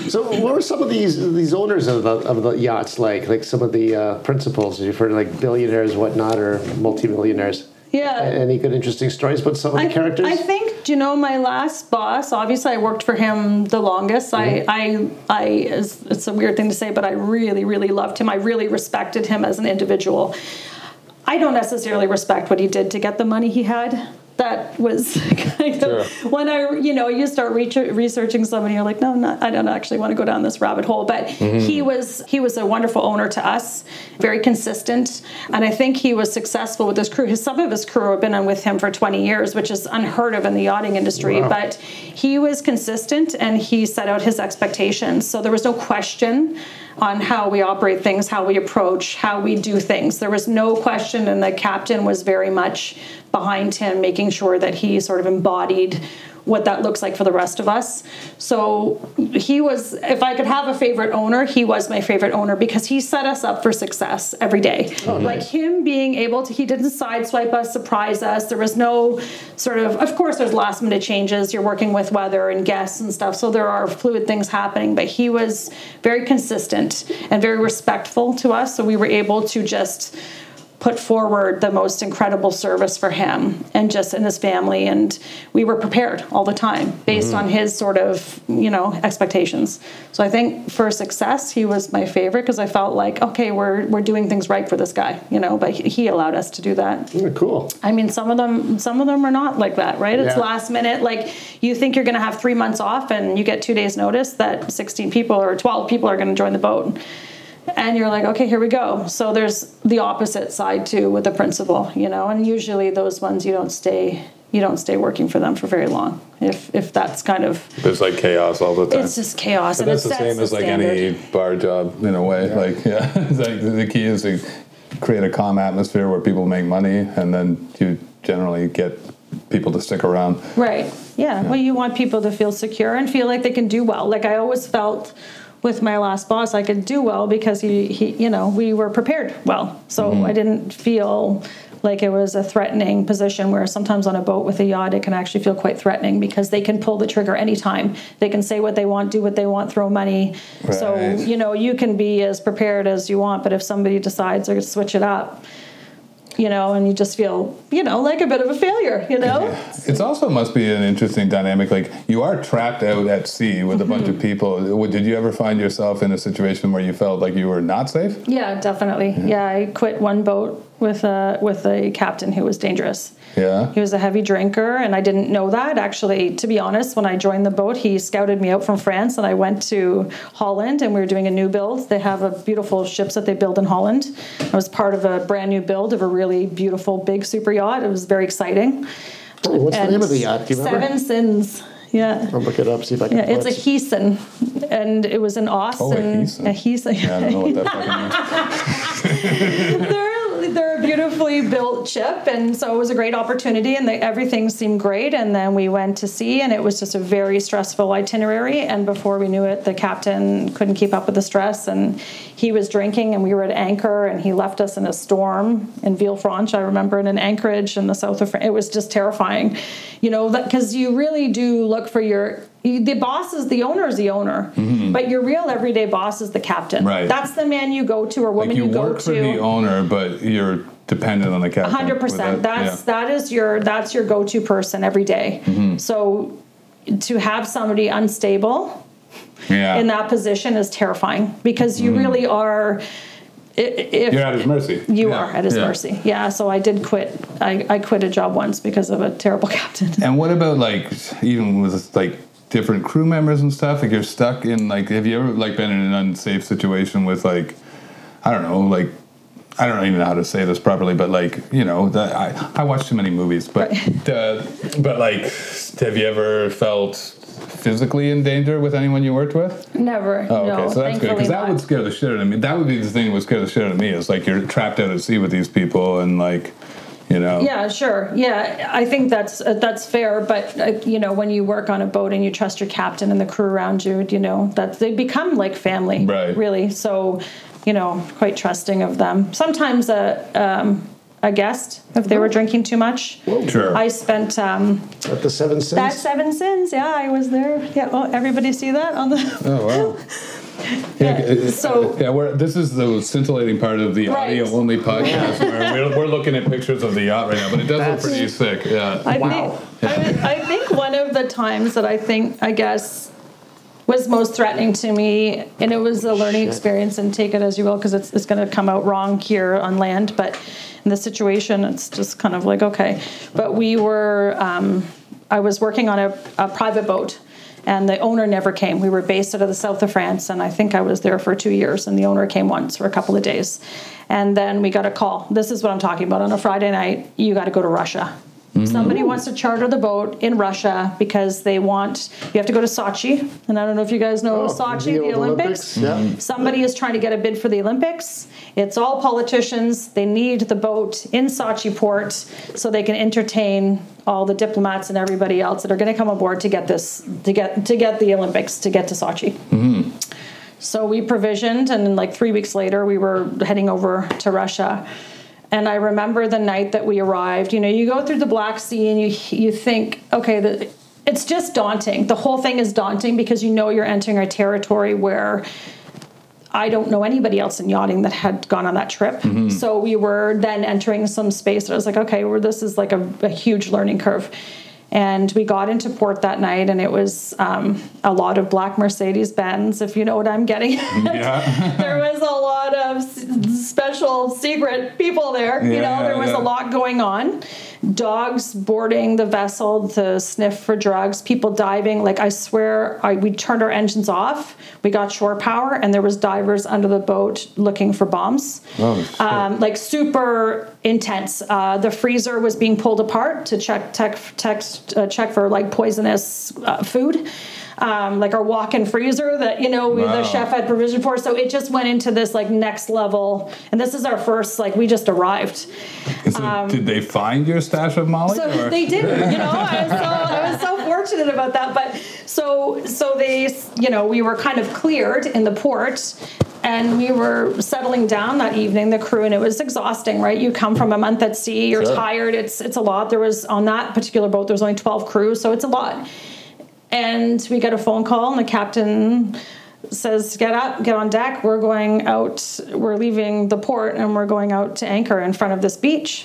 So, what were some of these these owners of the of the yachts like? Like some of the uh, Uh, principals you've heard, like billionaires, whatnot, or multimillionaires. Yeah. Any good, interesting stories about some of the I, characters? I think, do you know, my last boss, obviously I worked for him the longest. I, mm-hmm. I, I, it's it's a weird thing to say, but I really, really loved him. I really respected him as an individual. I don't necessarily respect what he did to get the money he had. That was (laughs) kind of Sure. when I, you know, you start re- researching somebody, you're like, no, not, I don't actually want to go down this rabbit hole. But mm-hmm. he was he was a wonderful owner to us, very consistent, and I think he was successful with his crew. His some of his crew have been on with him for 20 years, which is unheard of in the yachting industry. Wow. But he was consistent and he set out his expectations, so there was no question on how we operate things, how we approach, how we do things. There was no question, and the captain was very much behind him, making sure that he sort of embodied what that looks like for the rest of us. So he was, if I could have a favorite owner, he was my favorite owner because he set us up for success every day. Oh, like him being able to, he didn't sideswipe us, surprise us. There was no sort of, of course, there's last minute changes. You're working with weather and guests and stuff. So there are fluid things happening, but he was very consistent and very respectful to us. So we were able to just, put forward the most incredible service for him and just in his family. And we were prepared all the time based mm-hmm. on his sort of you know expectations. So i think for success he was my favorite because i felt like okay we're we're doing things right for this guy you know but he allowed us to do that. Yeah, cool. I mean some of them some of them are not like that right? It's yeah. last minute like you think you're going to have three months off and you get two days notice that 16 people or 12 people are going to join the boat and you're like okay here we go. So there's the opposite side too with the principal you know and usually those ones you don't stay you don't stay working for them for very long if if that's kind of it's like chaos all the time. it's just chaos but that's the same as like any bar job in a way yeah. like (laughs) yeah it's like the key is to create a calm atmosphere where people make money and then you generally get people to stick around. Right. Yeah. yeah. Well you want people to feel secure and feel like they can do well. Like i always felt with my last boss, I could do well because he, he you know, we were prepared well. So mm-hmm. I didn't feel like it was a threatening position where sometimes on a boat with a yacht it can actually feel quite threatening because they can pull the trigger anytime they can say what they want do what they want throw money right. so you know you can be as prepared as you want but if somebody decides they're going to switch it up you know, and you just feel, you know, like a bit of a failure, you know? (laughs) It's also must be an interesting dynamic. Like you are trapped out at sea with a mm-hmm. bunch of mm-hmm. people. Did you ever find yourself in a situation where you felt like you were not safe? Yeah, definitely. Yeah, yeah I quit one boat with a with a captain who was dangerous. Yeah. He was a heavy drinker, and I didn't know that. Actually, to be honest, when I joined the boat, he scouted me out from France, and I went to Holland, and we were doing a new build. They have a beautiful ships that they build in Holland. I was part of a brand new build of a really beautiful big super yacht. It was very exciting. Oh, what's and the name of the yacht? Do you remember? Seven Sins. Yeah. I'll look it up, see if I can. Yeah, it's a Heesen, and it was an oh, Austin. Oh, a Heesen. Yeah, I don't know what that fucking (laughs) means. Beautifully built ship, and so it was a great opportunity, and everything seemed great. And then we went to sea, and it was just a very stressful itinerary. And before we knew it, the captain couldn't keep up with the stress, and he was drinking, and we were at anchor, and he left us in a storm in Villefranche. I remember in an anchorage in the south of France. It was just terrifying, you know, because you really do look for your the boss is the owner is the owner, mm-hmm. but your real everyday boss is the captain. Right. That's the man you go to or woman like you, you go work for the owner, but you're dependent on the captain. Hundred percent. That's yeah. that is your that's your go to person every day. Mm-hmm. So to have somebody unstable yeah. in that position is terrifying because you mm-hmm. really are. If you're at his mercy. You yeah. are at his yeah. mercy. Yeah. So I did quit. I, I quit a job once because of a terrible (laughs) captain. And what about like even with like different crew members and stuff? Like you're stuck in like have you ever like been in an unsafe situation with like I don't know like I don't even know how to say this properly, but like you know, the, I I watch too many movies, but uh, (laughs) but like, have you ever felt physically in danger with anyone you worked with? Never. Oh, okay, no, so that's good because that would scare the shit out of me. That would be the thing that would scare the shit out of me. Is like you're trapped out at sea with these people and like you know yeah sure yeah i think that's uh, that's fair but uh, you know when you work on a boat and you trust your captain and the crew around you you know that they become like family right really so you know quite trusting of them sometimes a um, a guest if they were drinking too much. Whoa. Sure. I spent um, at the Seven Sins. That Seven Sins, yeah, I was there. Yeah, well, everybody see that on the. Oh wow. (laughs) Yeah, yeah, so yeah, we're, this is the scintillating part of the right. audio only podcast where (laughs) we're, we're, looking at pictures of the yacht right now, but it does That's, look pretty sick. Yeah. I wow. Think, I, I think one of the times that I think I guess was most threatening to me and it was a learning Shit. experience and take it as you will because it's, it's going to come out wrong here on land but in this situation it's just kind of like okay but we were um, i was working on a, a private boat and the owner never came. We were based out of the south of France, and I think I was there for two years, and the owner came once for a couple of days. And then we got a call. This is what I'm talking about. On a Friday night, you got to go to Russia. Mm-hmm. Somebody wants to charter the boat in Russia because they want. You have to go to Sochi, and I don't know if you guys know Oh, Sochi, the the, Olympics. Olympics, yeah. Mm-hmm. Somebody is trying to get a bid for the Olympics. It's all politicians. They need the boat in Sochi port so they can entertain all the diplomats and everybody else that are going to come aboard to get this to get to get the Olympics to get to Sochi. Mm-hmm. So we provisioned, and like three weeks later, we were heading over to Russia. And I remember the night that we arrived. You know, you go through the Black Sea, and you you think, okay, the, it's just daunting. The whole thing is daunting because you know you're entering a territory where I don't know anybody else in yachting that had gone on that trip. Mm-hmm. So we were then entering some space that I was like, okay, well, this is like a, a huge learning curve. And we got into port that night, and it was um, a lot of black Mercedes Benz, if you know what I'm getting. Yeah. (laughs) there was a lot of s- special secret people there. you know, Yeah, there was yeah. a lot going on. Dogs boarding the vessel to sniff for drugs, people diving. Like I swear, I, we turned our engines off. We got shore power, and there was divers under the boat looking for bombs. Oh, um, like super intense. Uh, the freezer was being pulled apart to check tech, text, uh, check for like poisonous uh, food. Um, like our walk-in freezer that you know Wow. the chef had provision for. So it just went into this like next level, and this is our first like we just arrived. So did they find your stash of Molly? Um, So or- they didn't, you know. (laughs) I was so I was so fortunate about that. But so so they, you know, we were kind of cleared in the port, and we were settling down that evening, the crew, and it was exhausting, right? You come from a month at sea, you're Sure. tired. It's it's a lot. There was on that particular boat, there was only twelve crews, so it's a lot. And we get a phone call, and the captain says, "Get up, get on deck. We're going out. We're leaving the port, and we're going out to anchor in front of this beach."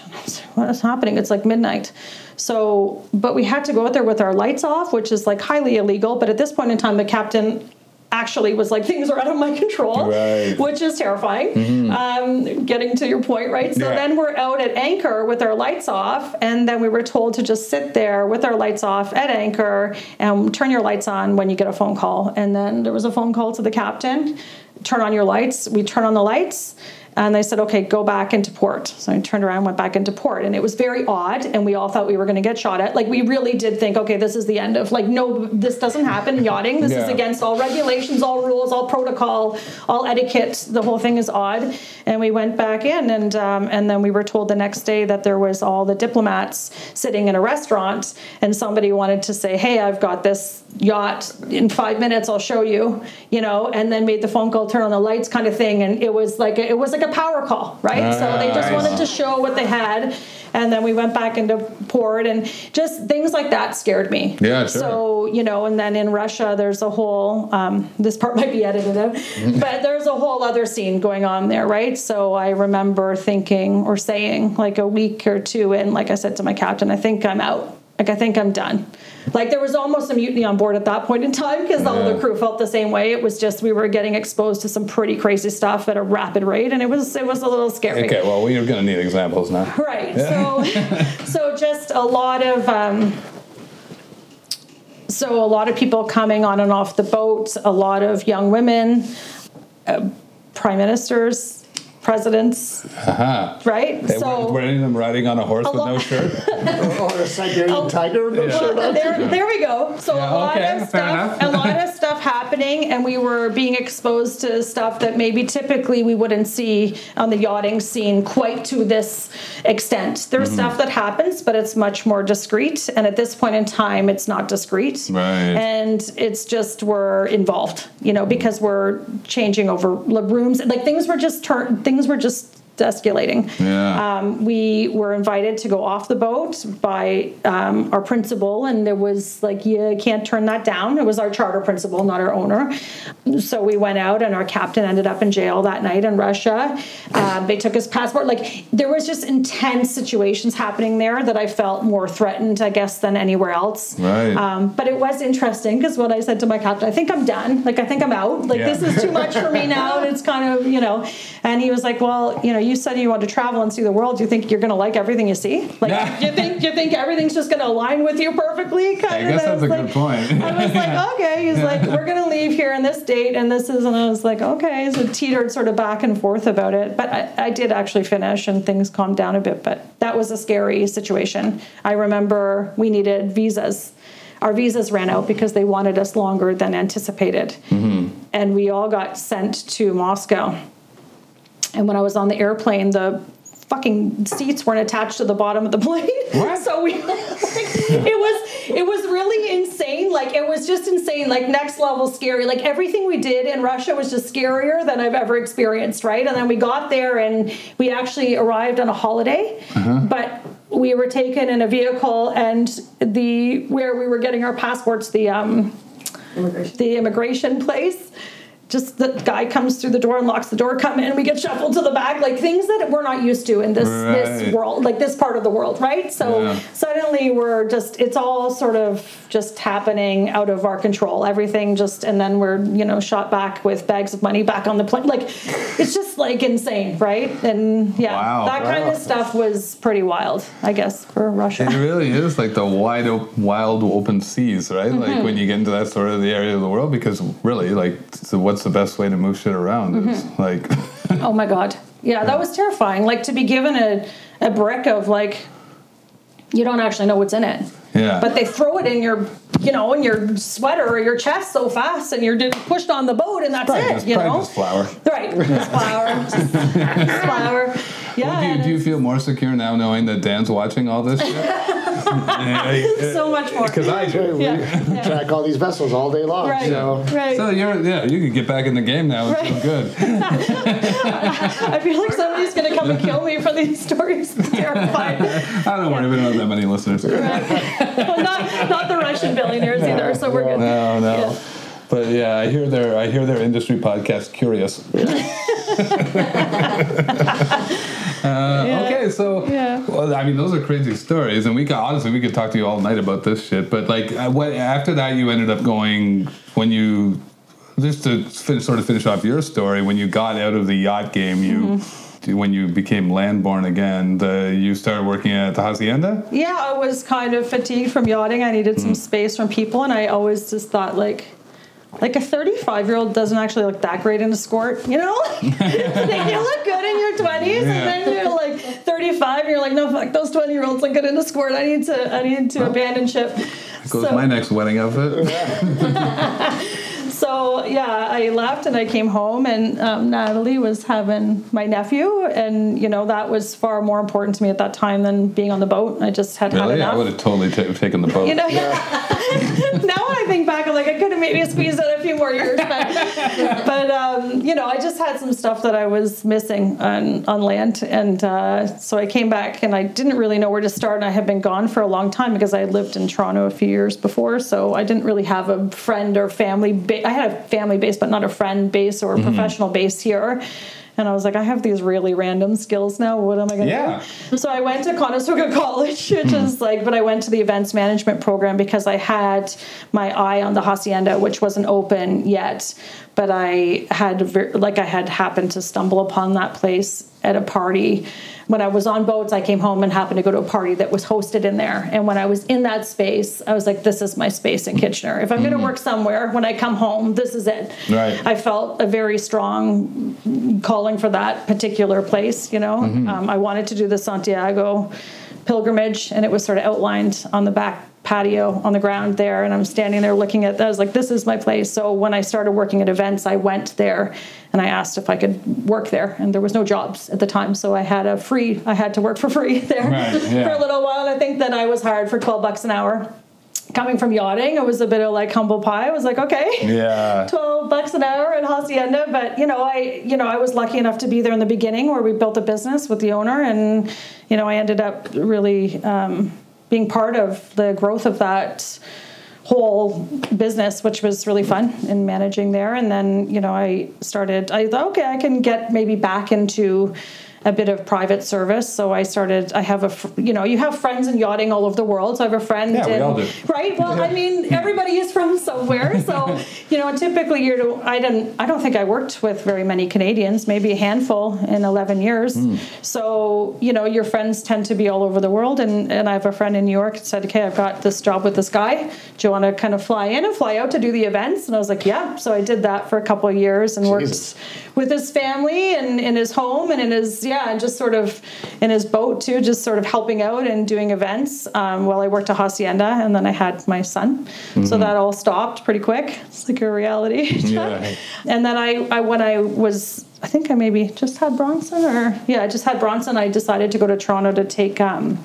What is happening? It's like midnight. So, but we had to go out there with our lights off, which is like highly illegal. But at this point in time, the captain actually was like, "Things are out of my control," Right. which is terrifying. Um, getting to your point, right? So Yeah. then we're out at anchor with our lights off, and then we were told to just sit there with our lights off at anchor and turn your lights on when you get a phone call. And then there was a phone call to the captain turn on your lights. We turn on the lights. And they said, okay, go back into port. So I turned around, went back into port. And it was very odd. And we all thought we were going to get shot at. Like, we really did think, okay, this is the end of, like, no, this doesn't happen in yachting. This is against all regulations, all rules, all protocol, all etiquette. The whole thing is odd. And we went back in, and um, and then we were told the next day that there was all the diplomats sitting in a restaurant, and somebody wanted to say, "Hey, I've got this yacht. In five minutes, I'll show you." You know, and then made the phone call, turn on the lights, kind of thing. And it was like a, it was like a power call, right? so they just wanted to show what they had. And then we went back into port, and just things like that scared me. Yeah, sure. So you know, and then in Russia, there's a whole. Um, this part (laughs) might be edited out, but there's a whole other scene going on there, right? So I remember thinking or saying, like a week or two in, like I said to my captain, I think I'm out. Like I think I'm done. Like there was almost a mutiny on board at that point in time because all the crew felt the same way. It was just we were getting exposed to some pretty crazy stuff at a rapid rate, and it was it was a little scary. Okay, well, we're going to need examples now. Right. So, (laughs) so just a lot of. Um, so a lot of people coming on and off the boat. A lot of young women, uh, prime ministers, presidents. Uh-huh. Right. They so. were, were any of them riding on a horse with lot- no shirt? (laughs) Oh, a Siberian tiger? No shirt on. there, there we go. So Yeah, a lot okay, of stuff, a lot of stuff happening, and we were being exposed to stuff that maybe typically we wouldn't see on the yachting scene quite to this extent. There's Mm-hmm. stuff that happens, but it's much more discreet, and at this point in time, it's not discreet. Right. And it's just we're involved, you know, because we're changing over rooms, like things were just turned things were just escalating. Yeah. Um, we were invited to go off the boat by um, our principal, and there was like, you can't turn that down. It was our charter principal, not our owner. So we went out, and our captain ended up in jail that night in Russia. Um, they took his passport. Like, there was just intense situations happening there that I felt more threatened, I guess, than anywhere else. Right. Um, but it was interesting because what I said to my captain, I think I'm done. Like, I think I'm out. Like, Yeah. this is too much for me (laughs) now. It's kind of, you know, and he was like, well, you know, you said you want to travel and see the world. Do you think you're going to like everything you see? Like, Yeah. you think you think everything's just going to align with you perfectly? Kind I guess And that's a was good point. I was like, (laughs) okay. He's like, we're going to leave here on this date, and this is, and I was like, okay. So teetered sort of back and forth about it, but I, I did actually finish, and things calmed down a bit. But that was a scary situation. I remember we needed visas. Our visas ran out because they wanted us longer than anticipated, mm-hmm. and we all got sent to Moscow. And when I was on the airplane, the fucking seats weren't attached to the bottom of the (laughs) plane. What? so we, (laughs) it was it was really insane. Like it was just insane. Like next level scary. Like everything we did in Russia was just scarier than I've ever experienced. Right. And then we got there and we actually arrived on a holiday, but we were taken in a vehicle and the where we were getting our passports the um the immigration place. Just the guy comes through the door and locks the door, come in, and we get shuffled to the back, like things that we're not used to in this this world, like this part of the world, right? So Yeah. suddenly we're just it's all sort of just happening out of our control. Everything just and then we're, you know, shot back with bags of money back on the plane. Like it's just like insane, right? And yeah, Wow. that kind of stuff was pretty wild, I guess, for Russia. It really is like the wide, op- wild, open seas, right? Mm-hmm. Like when you get into that sort of the area of the world, because really, like, so what's the best way to move shit around? Mm-hmm. like, (laughs) Oh my god. Yeah, that was terrifying. Like to be given a, a brick of like you don't actually know what's in it. yeah. But they throw it in your you know, in your sweater or your chest so fast and you're pushed on the boat and that's probably it, you know? just flour. Right. (laughs) Just flour. just, flour. Yeah. do, you, do you feel more secure now knowing that Dan's watching all this shit? (laughs) (laughs) so much more. Because I do. We (laughs) Yeah. track all these vessels all day long. Right. So Right. So you're yeah, you can get back in the game now and Right. good. (laughs) I feel like somebody's gonna come and kill me for these stories. It's terrifying. I don't worry, we don't have that many listeners. well, not not the Russian billionaires either, so we're good. No, no. Yeah. But yeah, I hear their I hear their industry podcast curious. Yeah. Okay, so Yeah. well, I mean, those are crazy stories, and we could honestly we could talk to you all night about this shit. But like, uh, what after that, you ended up going when you just to finish, sort of finish off your story when you got out of the yacht game, you. Mm-hmm. When you became landborn again, the, you started working at the hacienda. Yeah, I was kind of fatigued from yachting. I needed some space from people, and I always just thought like. Like a 35 year old doesn't actually look that great in a skirt, you know? (laughs) like you look good in your 20s, and then you're like 35, and you're like, no, fuck, those 20 year olds look good in a skirt. I need to, I need to abandon ship. Goes So- my next wedding outfit. (laughs) (laughs) so yeah, I left and I came home, and um, Natalie was having my nephew, and you know that was far more important to me at that time than being on the boat. I just had had Really, enough. I would have totally ta taken the boat. You know, now when I think back, I'm like, I could have maybe squeezed out a few more years, but, (laughs) but um, you know, I just had some stuff that I was missing on, on land, and uh, so I came back, and I didn't really know where to start. And I had been gone for a long time because I had lived in Toronto a few years before, so I didn't really have a friend or family. Ba- I had a family base, but not a friend base or a professional base here. And I was like, I have these really random skills now. What am I going to Yeah. do? So I went to Conestoga (laughs) College, which is hmm. like, but I went to the events management program because I had my eye on the hacienda, which wasn't open yet. But I had, like, I had happened to stumble upon that place at a party. When I was on boats, I came home and happened to go to a party that was hosted in there. And when I was in that space, I was like, this is my space in Kitchener. If I'm going to work somewhere, when I come home, this is it. Right. I felt a very strong calling for that particular place. You know, um, I wanted to do the Santiago pilgrimage, and it was sort of outlined on the back patio on the ground there. And I'm standing there looking at that. I was like, this is my place. So when I started working at events, I went there and I asked if I could work there, and there was no jobs at the time, so I had a free. I had to work for free (laughs) there Right, yeah. for a little while. And I think that I was hired for 12 bucks an hour. Coming from yachting, it was a bit of like humble pie. I was like, okay. Yeah. (laughs) 12 bucks an hour at hacienda but you know i you know i was lucky enough to be there in the beginning where we built a business with the owner and you know i ended up really um, being part of the growth of that whole business which was really fun in managing there. And then you know i started i thought okay i can get maybe back into a bit of private service. So I started. I have a you know you have friends in yachting all over the world. So I have a friend. Yeah, we all do. Right. Well, I mean, everybody is from somewhere. So you know, typically you're. I didn't. I don't think I worked with very many Canadians. Maybe a handful in 11 years. Hmm. So you know, your friends tend to be all over the world. And and I have a friend in New York that said, "Okay, I've got this job with this guy. Do you want to kind of fly in and fly out to do the events?" And I was like, "Yeah." So I did that for a couple of years and Jesus. worked with his family and in his home and in his yeah, and just sort of in his boat too, just sort of helping out and doing events um, while I worked at Hacienda, and then I had my son, so that all stopped pretty quick. It's like a reality. (laughs) Yeah. And then I, I when I was I think I maybe just had Bronson or yeah, I just had Bronson. I decided to go to Toronto to take um,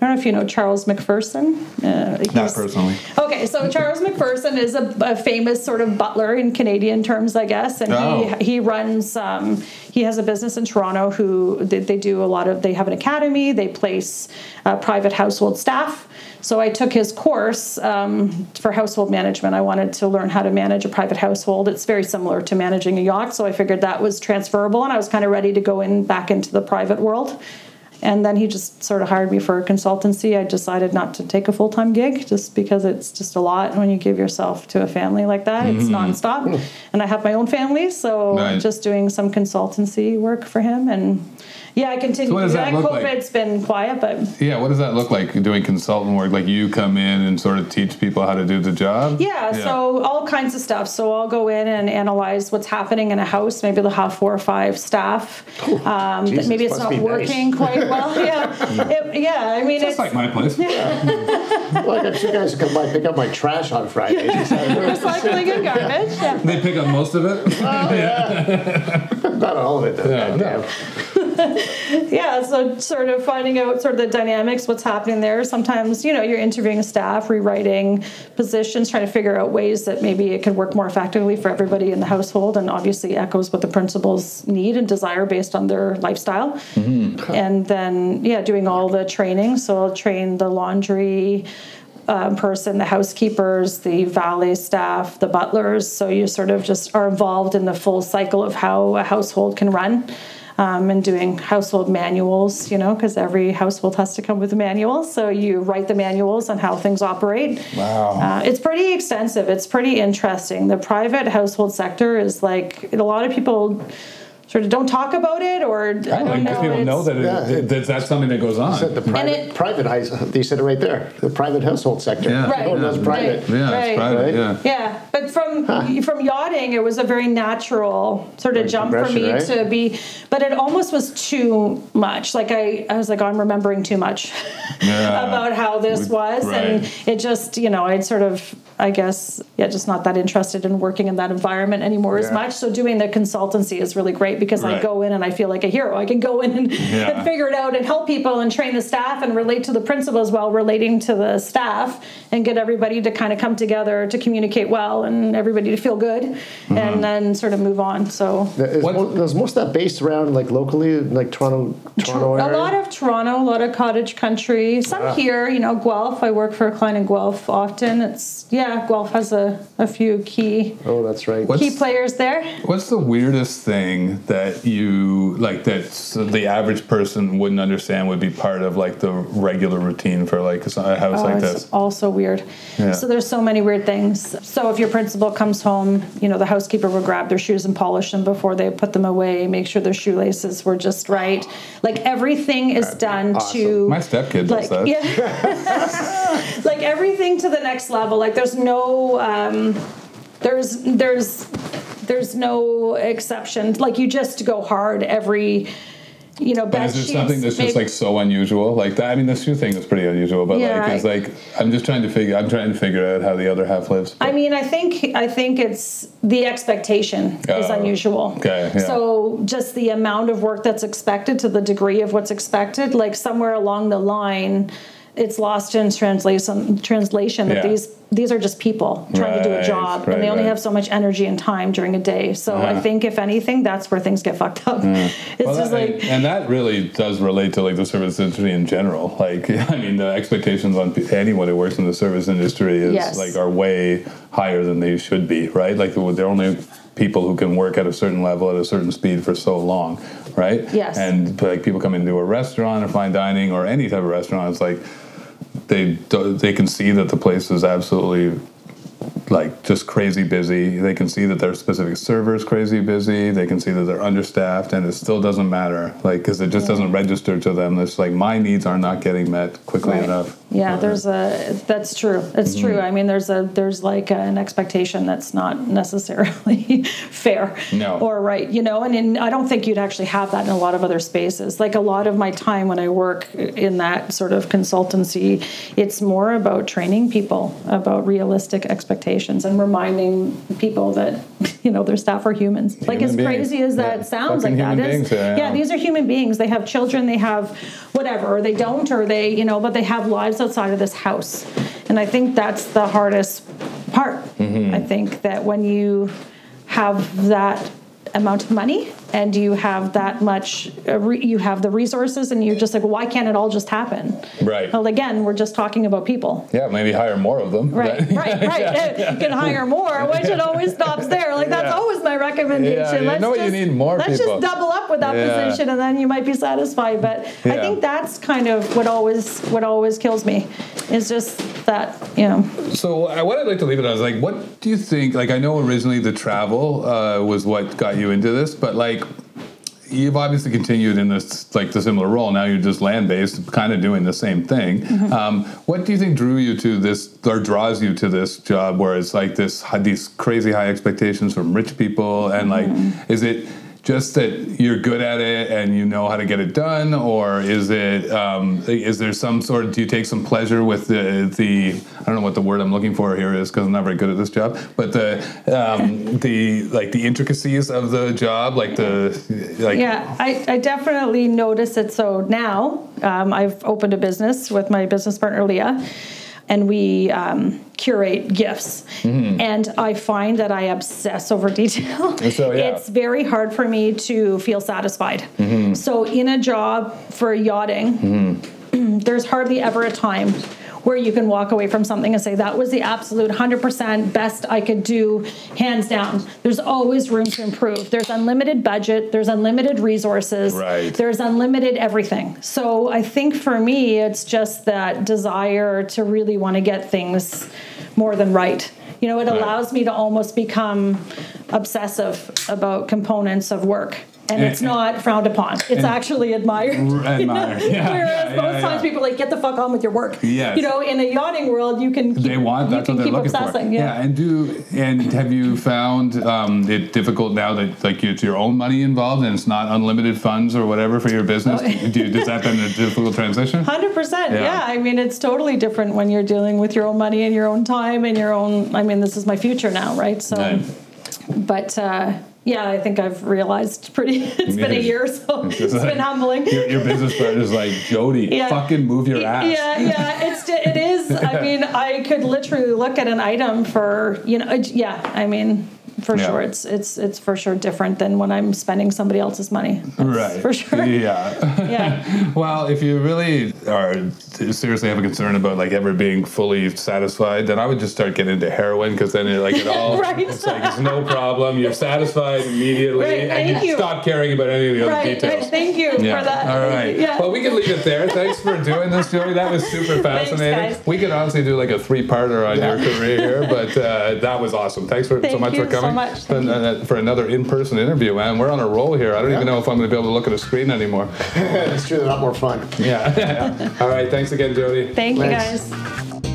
I don't know if you know Charles MacPherson. Uh, Not personally. Okay, so Charles MacPherson is a, a famous sort of butler in Canadian terms, I guess, and Oh. he he runs. Um, he has a business in Toronto. Who they, they do a lot of. They have an academy. They place uh, private household staff. So I took his course um, for household management. I wanted to learn how to manage a private household. It's very similar to managing a yacht, so I figured that was transferable, and I was kind of ready to go in back into the private world. And then he just sort of hired me for a consultancy. I decided not to take a full time gig just because it's just a lot when you give yourself to a family like that. It's mm-hmm. nonstop. And I have my own family, so Right. just doing some consultancy work for him. And yeah, I continue So what to does do that that. look like? COVID's been quiet, but Yeah, what does that look like doing consultant work? Like you come in and sort of teach people how to do the job? Yeah, so all kinds of stuff. So I'll go in and analyze what's happening in a house. Maybe they'll have four or five staff. Um, Jesus, maybe it's not be nice. working quite (laughs) well. Yeah, It- yeah. I mean, Just it's like my place. (laughs) Well, I got two guys who come by pick up my trash on Fridays. (laughs) recycling and garbage. Yeah. They pick up most of it. Not all of it, though. Yeah, goddamn. (laughs) yeah so sort of finding out sort of the dynamics what's happening there. Sometimes you know you're interviewing staff rewriting positions trying to figure out ways that maybe it could work more effectively for everybody in the household. And obviously echoes what the principals need and desire based on their lifestyle. Mm-hmm. And then yeah doing all the training. So i'll train the laundry um, person, the housekeepers, the valet staff, the butlers. So you sort of just are involved in the full cycle of how a household can run. Um, and doing household manuals, you know, because every household has to come with a manual. So you write the manuals on how things operate. Wow. Uh, it's pretty extensive. It's pretty interesting. The private household sector is like a lot of people sort of don't talk about it, or I I don't don't know. people know that, it, Yeah, it- that that's something that goes on. Said the private, it- private they said it right there. The private household sector. Yeah. Right, Oh, that's right. private. yeah, Right. it's private. Right? Yeah. Yeah, but from from yachting, it was a very natural sort of Like jump for me right? to be, but it almost was too much. Like I, I was like, oh, I'm remembering too much Yeah. (laughs) about how this We- was, and it just, you know, I'd sort of, I guess, yeah, just not that interested in working in that environment anymore as much. So doing the consultancy is really great because I go in and I feel like a hero. I can go in and, Yeah. and (laughs) figure it out and help people and train the staff and relate to the principals while relating to the staff and get everybody to kind of come together to communicate well and everybody to feel good Mm-hmm. and then sort of move on. So Is What- most of that based around like locally, like Toronto, Toronto a area? lot of Toronto, a lot of cottage country, some Yeah. here, you know, Guelph. I work for a client in Guelph often. It's yeah, Guelph has a, a few key oh, that's right. What- key players there. What's the weirdest thing that you like that the average person wouldn't understand would be part of like the regular routine for like a house Oh, like it's this? also weird. Yeah. So there's so many weird things. So if your principal comes home, you know, the housekeeper will grab their shoes and polish them before they put them away, make sure their shoelaces were just right. Like everything is done to My stepkid does like that. yeah, (laughs) like everything to the next level. Like there's no um, there's there's there's no exception. Like you just go hard every you know But bed is there something that's just like so unusual? Like that, I mean, the shoe thing is pretty unusual, but Yeah, like it's like I'm just trying to figure. I'm trying to figure out how the other half lives. I mean, I think I think it's the expectation is Oh, unusual. okay, yeah. So just the amount of work that's expected to the degree of what's expected, like somewhere along the line, it's lost in translation. Translation that Yeah. these these are just people trying to do a job, right, and they only right. have so much energy and time during a day. So I Uh-huh. think if anything, that's where things get fucked up. (laughs) It's Well, just that- like. and, and that really does relate to like the service industry in general. (laughs) Like, I mean, the expectations on anyone who works in the service industry is Yes. like are way higher than they should be, right? Like, they're only people who can work at a certain level at a certain speed for so long, right? Yes. And like people come into a restaurant or fine dining or any type of restaurant, it's like they they can see that the place is absolutely like just crazy busy. They can see that their specific server is crazy busy. They can see that they're understaffed, and it still doesn't matter, like because it just doesn't register to them. It's like my needs are not getting met quickly Right. enough. Yeah, there's a that's true. It's true. Mm-hmm. I mean, there's a there's like an expectation that's not necessarily (laughs) fair No. or right, you know. And in, I don't think you'd actually have that in a lot of other spaces. Like a lot of my time when I work in that sort of consultancy, it's more about training people about realistic expectations and reminding people that (laughs) you know their staff are humans. like as beings. crazy as that Yeah. sounds, Fucking like that human is, yeah. these are human beings. They have children, they have whatever, or they don't, or they, you know, but they have lives outside of this house. And I think that's the hardest part. Mm-hmm. I think that when you have that amount of money and you have that much, uh, you have the resources, and you're just like, well, why can't it all just happen? Right. Well, again, we're just talking about people. Yeah, maybe hire more of them. Right, (laughs) right, right. You can hire more, which it always stops there. Like that's Yeah. always my recommendation. Yeah, you let's know what, you just, need more Let's people. just double up with that Yeah. position, and then you might be satisfied. But I think that's kind of what always what always kills me is just that you know. So what I'd like to leave it on is like, what do you think? Like, I know originally the travel uh, was what got you into this, but like, you've obviously continued in this like the similar role. Now you're just land based, kind of doing the same thing. Mm-hmm. Um, what do you think drew you to this or draws you to this job where it's like this these crazy high expectations from rich people and like, Mm-hmm. is it? Just that you're good at it and you know how to get it done, or is it? Um, is there some sort? Of, do you take some pleasure with the the? I don't know what the word I'm looking for here is because I'm not very good at this job. But the um, (laughs) the like the intricacies of the job, like the like Yeah, I, I definitely notice it. So now um, I've opened a business with my business partner Leah, and we um, curate gifts. Mm-hmm. And I find that I obsess over detail. (laughs) So, yeah. It's very hard for me to feel satisfied. Mm-hmm. So in a job for yachting, mm-hmm. (clears throat) there's hardly ever a time where you can walk away from something and say that was the absolute 100% best I could do hands down. There's always room to improve. There's unlimited budget, there's unlimited resources, Right. there's unlimited everything. So I think for me it's just that desire to really want to get things more than right. You know, it allows me to almost become obsessive about components of work. And it's not frowned upon. It's actually admired. (laughs) admired. Yeah, (laughs) Whereas yeah, most yeah, times people are like get the fuck on with your work. Yes. You know, in a yachting world, you can keep, they want that's what they're looking obsessing. for. Yeah. and do and have you found um, it difficult now that like it's your own money involved and it's not unlimited funds or whatever for your business? Oh. do, does that been a difficult transition? Hundred percent. Yeah. Yeah. I mean, it's totally different when you're dealing with your own money and your own time and your own. I mean, this is my future now, right? So, Right. but uh, yeah, I think I've realized pretty. (laughs) It's been a year, so (laughs) It's it's like- been humbling. Your, your business partner's like Jodie, (laughs) Yeah. fucking move your ass. Yeah, yeah, it's it is. I mean, I could literally look at an item for you know, uh, yeah. I mean, for Yeah. sure, it's it's it's for sure different than when I'm spending somebody else's money. (laughs) That's Right. for sure. Yeah. (laughs) Yeah, (laughs) Well, if you really are seriously have a concern about like ever being fully satisfied, then I would just start getting into heroin because then it like it all Right. it's like it's no problem. You're satisfied immediately, Right, and thank you. stop caring about any of the other details. right, Thank you Yeah. for that. All right. Yeah. Well, we can leave it there. Thanks for doing this, Joey. That was super fascinating. guys. we could honestly do like a three-parter on your career here, but uh, that was awesome. Thanks for so much you for so coming much. And, uh, for another in-person interview, man. We're on a roll here. I don't even know if I'm going to be able to look at a screen anymore. (laughs) it's true, they're a lot more fun. Yeah. (laughs) All right. Thanks again, Jodie. Thank you, guys.